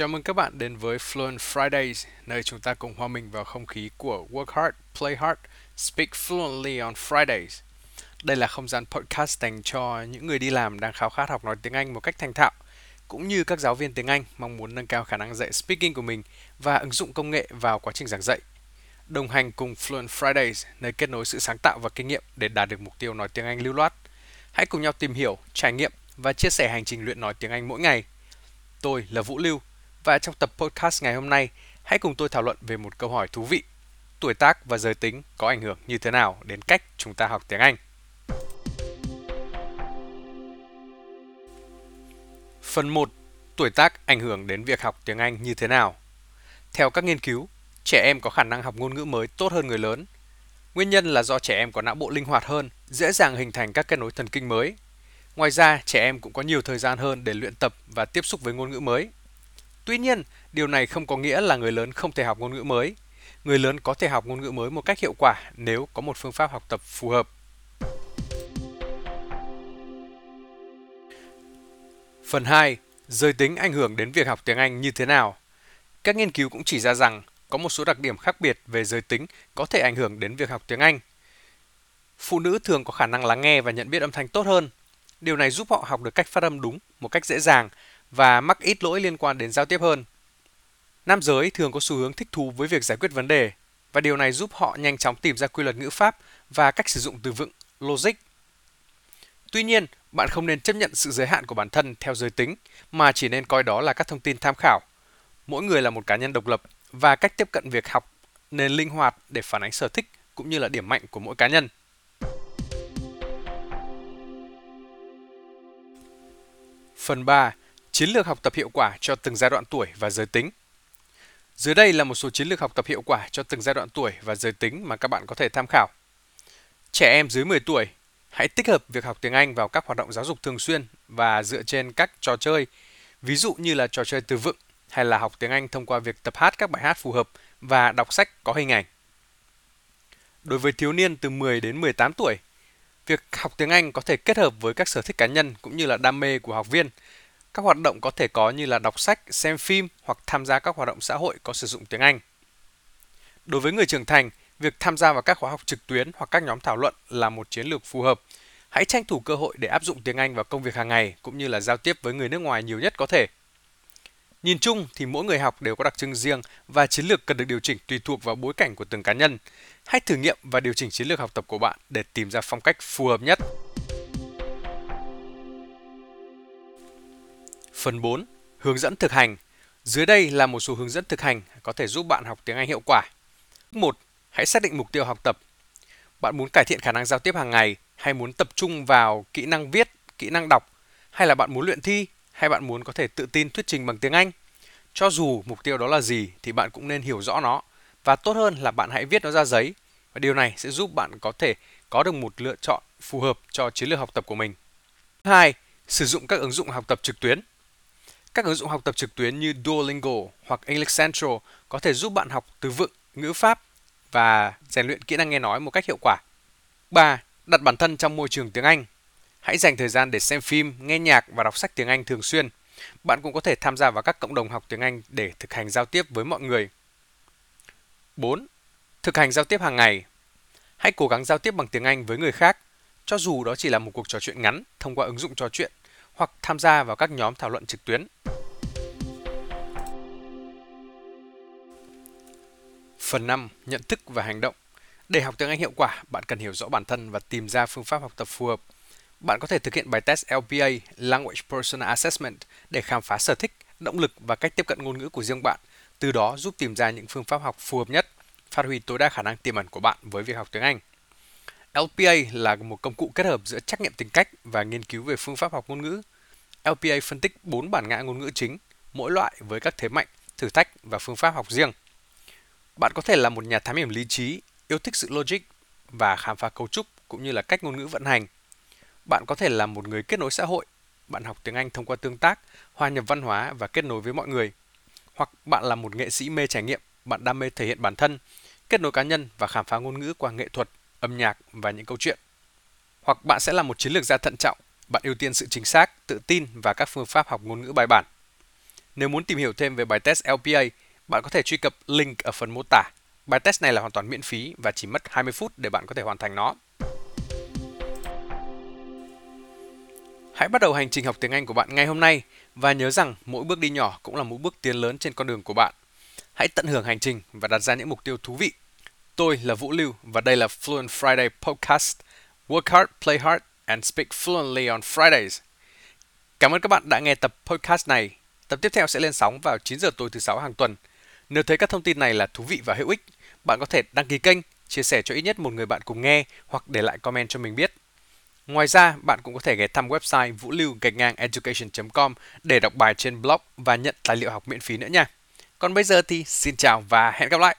Chào mừng các bạn đến với Fluent Fridays, nơi chúng ta cùng hòa mình vào không khí của Work Hard, Play Hard, Speak Fluently on Fridays. Đây là không gian podcast dành cho những người đi làm đang khao khát học nói tiếng Anh một cách thành thạo, cũng như các giáo viên tiếng Anh mong muốn nâng cao khả năng dạy speaking của mình và ứng dụng công nghệ vào quá trình giảng dạy. Đồng hành cùng Fluent Fridays, nơi kết nối sự sáng tạo và kinh nghiệm để đạt được mục tiêu nói tiếng Anh lưu loát. Hãy cùng nhau tìm hiểu, trải nghiệm và chia sẻ hành trình luyện nói tiếng Anh mỗi ngày. Tôi là Vũ Lưu và trong tập podcast ngày hôm nay, hãy cùng tôi thảo luận về một câu hỏi thú vị. Tuổi tác và giới tính có ảnh hưởng như thế nào đến cách chúng ta học tiếng Anh? Phần 1. Tuổi tác ảnh hưởng đến việc học tiếng Anh như thế nào? Theo các nghiên cứu, trẻ em có khả năng học ngôn ngữ mới tốt hơn người lớn. Nguyên nhân là do trẻ em có não bộ linh hoạt hơn, dễ dàng hình thành các kết nối thần kinh mới. Ngoài ra, trẻ em cũng có nhiều thời gian hơn để luyện tập và tiếp xúc với ngôn ngữ mới. Tuy nhiên, điều này không có nghĩa là người lớn không thể học ngôn ngữ mới. Người lớn có thể học ngôn ngữ mới một cách hiệu quả nếu có một phương pháp học tập phù hợp. Phần 2. Giới tính ảnh hưởng đến việc học tiếng Anh như thế nào? Các nghiên cứu cũng chỉ ra rằng có một số đặc điểm khác biệt về giới tính có thể ảnh hưởng đến việc học tiếng Anh. Phụ nữ thường có khả năng lắng nghe và nhận biết âm thanh tốt hơn. Điều này giúp họ học được cách phát âm đúng một cách dễ dàng và mắc ít lỗi liên quan đến giao tiếp hơn. Nam giới thường có xu hướng thích thú với việc giải quyết vấn đề và điều này giúp họ nhanh chóng tìm ra quy luật ngữ pháp và cách sử dụng từ vựng, logic. Tuy nhiên, bạn không nên chấp nhận sự giới hạn của bản thân theo giới tính mà chỉ nên coi đó là các thông tin tham khảo. Mỗi người là một cá nhân độc lập và cách tiếp cận việc học nên linh hoạt để phản ánh sở thích cũng như là điểm mạnh của mỗi cá nhân. Phần 3. Chiến lược học tập hiệu quả cho từng giai đoạn tuổi và giới tính. Dưới đây là một số chiến lược học tập hiệu quả cho từng giai đoạn tuổi và giới tính mà các bạn có thể tham khảo. Trẻ em dưới 10 tuổi, hãy tích hợp việc học tiếng Anh vào các hoạt động giáo dục thường xuyên và dựa trên các trò chơi, ví dụ như là trò chơi từ vựng hay là học tiếng Anh thông qua việc tập hát các bài hát phù hợp và đọc sách có hình ảnh. Đối với thiếu niên từ 10 đến 18 tuổi, việc học tiếng Anh có thể kết hợp với các sở thích cá nhân cũng như là đam mê của học viên các hoạt động có thể có như là đọc sách, xem phim hoặc tham gia các hoạt động xã hội có sử dụng tiếng Anh. Đối với người trưởng thành, việc tham gia vào các khóa học trực tuyến hoặc các nhóm thảo luận là một chiến lược phù hợp. Hãy tranh thủ cơ hội để áp dụng tiếng Anh vào công việc hàng ngày cũng như là giao tiếp với người nước ngoài nhiều nhất có thể. Nhìn chung thì mỗi người học đều có đặc trưng riêng và chiến lược cần được điều chỉnh tùy thuộc vào bối cảnh của từng cá nhân. Hãy thử nghiệm và điều chỉnh chiến lược học tập của bạn để tìm ra phong cách phù hợp nhất. Phần 4. Hướng dẫn thực hành. Dưới đây là một số hướng dẫn thực hành có thể giúp bạn học tiếng Anh hiệu quả. 1. Hãy xác định mục tiêu học tập. Bạn muốn cải thiện khả năng giao tiếp hàng ngày hay muốn tập trung vào kỹ năng viết, kỹ năng đọc hay là bạn muốn luyện thi hay bạn muốn có thể tự tin thuyết trình bằng tiếng Anh. Cho dù mục tiêu đó là gì thì bạn cũng nên hiểu rõ nó và tốt hơn là bạn hãy viết nó ra giấy và điều này sẽ giúp bạn có thể có được một lựa chọn phù hợp cho chiến lược học tập của mình. 2. Sử dụng các ứng dụng học tập trực tuyến. Các ứng dụng học tập trực tuyến như Duolingo hoặc English Central có thể giúp bạn học từ vựng, ngữ pháp và rèn luyện kỹ năng nghe nói một cách hiệu quả. 3. Đặt bản thân trong môi trường tiếng Anh. Hãy dành thời gian để xem phim, nghe nhạc và đọc sách tiếng Anh thường xuyên. Bạn cũng có thể tham gia vào các cộng đồng học tiếng Anh để thực hành giao tiếp với mọi người. 4. Thực hành giao tiếp hàng ngày. Hãy cố gắng giao tiếp bằng tiếng Anh với người khác, cho dù đó chỉ là một cuộc trò chuyện ngắn thông qua ứng dụng trò chuyện hoặc tham gia vào các nhóm thảo luận trực tuyến. Phần 5. Nhận thức và hành động. Để học tiếng Anh hiệu quả, bạn cần hiểu rõ bản thân và tìm ra phương pháp học tập phù hợp. Bạn có thể thực hiện bài test LPA Language Personal Assessment để khám phá sở thích, động lực và cách tiếp cận ngôn ngữ của riêng bạn, từ đó giúp tìm ra những phương pháp học phù hợp nhất, phát huy tối đa khả năng tiềm ẩn của bạn với việc học tiếng Anh. LPA là một công cụ kết hợp giữa trắc nghiệm tính cách và nghiên cứu về phương pháp học ngôn ngữ. LPA phân tích 4 bản ngã ngôn ngữ chính, mỗi loại với các thế mạnh, thử thách và phương pháp học riêng. Bạn có thể là một nhà thám hiểm lý trí, yêu thích sự logic và khám phá cấu trúc cũng như là cách ngôn ngữ vận hành. Bạn có thể là một người kết nối xã hội, bạn học tiếng Anh thông qua tương tác, hòa nhập văn hóa và kết nối với mọi người. Hoặc bạn là một nghệ sĩ mê trải nghiệm, bạn đam mê thể hiện bản thân, kết nối cá nhân và khám phá ngôn ngữ qua nghệ thuật, âm nhạc và những câu chuyện. Hoặc bạn sẽ là một chiến lược gia thận trọng, bạn ưu tiên sự chính xác, tự tin và các phương pháp học ngôn ngữ bài bản. Nếu muốn tìm hiểu thêm về bài test LPA, bạn có thể truy cập link ở phần mô tả. Bài test này là hoàn toàn miễn phí và chỉ mất 20 phút để bạn có thể hoàn thành nó. Hãy bắt đầu hành trình học tiếng Anh của bạn ngay hôm nay và nhớ rằng mỗi bước đi nhỏ cũng là một bước tiến lớn trên con đường của bạn. Hãy tận hưởng hành trình và đặt ra những mục tiêu thú vị. Tôi là Vũ Lưu và đây là Fluent Friday Podcast. Work hard, play hard and speak fluently on Fridays. Cảm ơn các bạn đã nghe tập podcast này. Tập tiếp theo sẽ lên sóng vào 9 giờ tối thứ sáu hàng tuần. Nếu thấy các thông tin này là thú vị và hữu ích, bạn có thể đăng ký kênh, chia sẻ cho ít nhất một người bạn cùng nghe hoặc để lại comment cho mình biết. Ngoài ra, bạn cũng có thể ghé thăm website vũ lưu gạch ngang education.com để đọc bài trên blog và nhận tài liệu học miễn phí nữa nha. Còn bây giờ thì xin chào và hẹn gặp lại!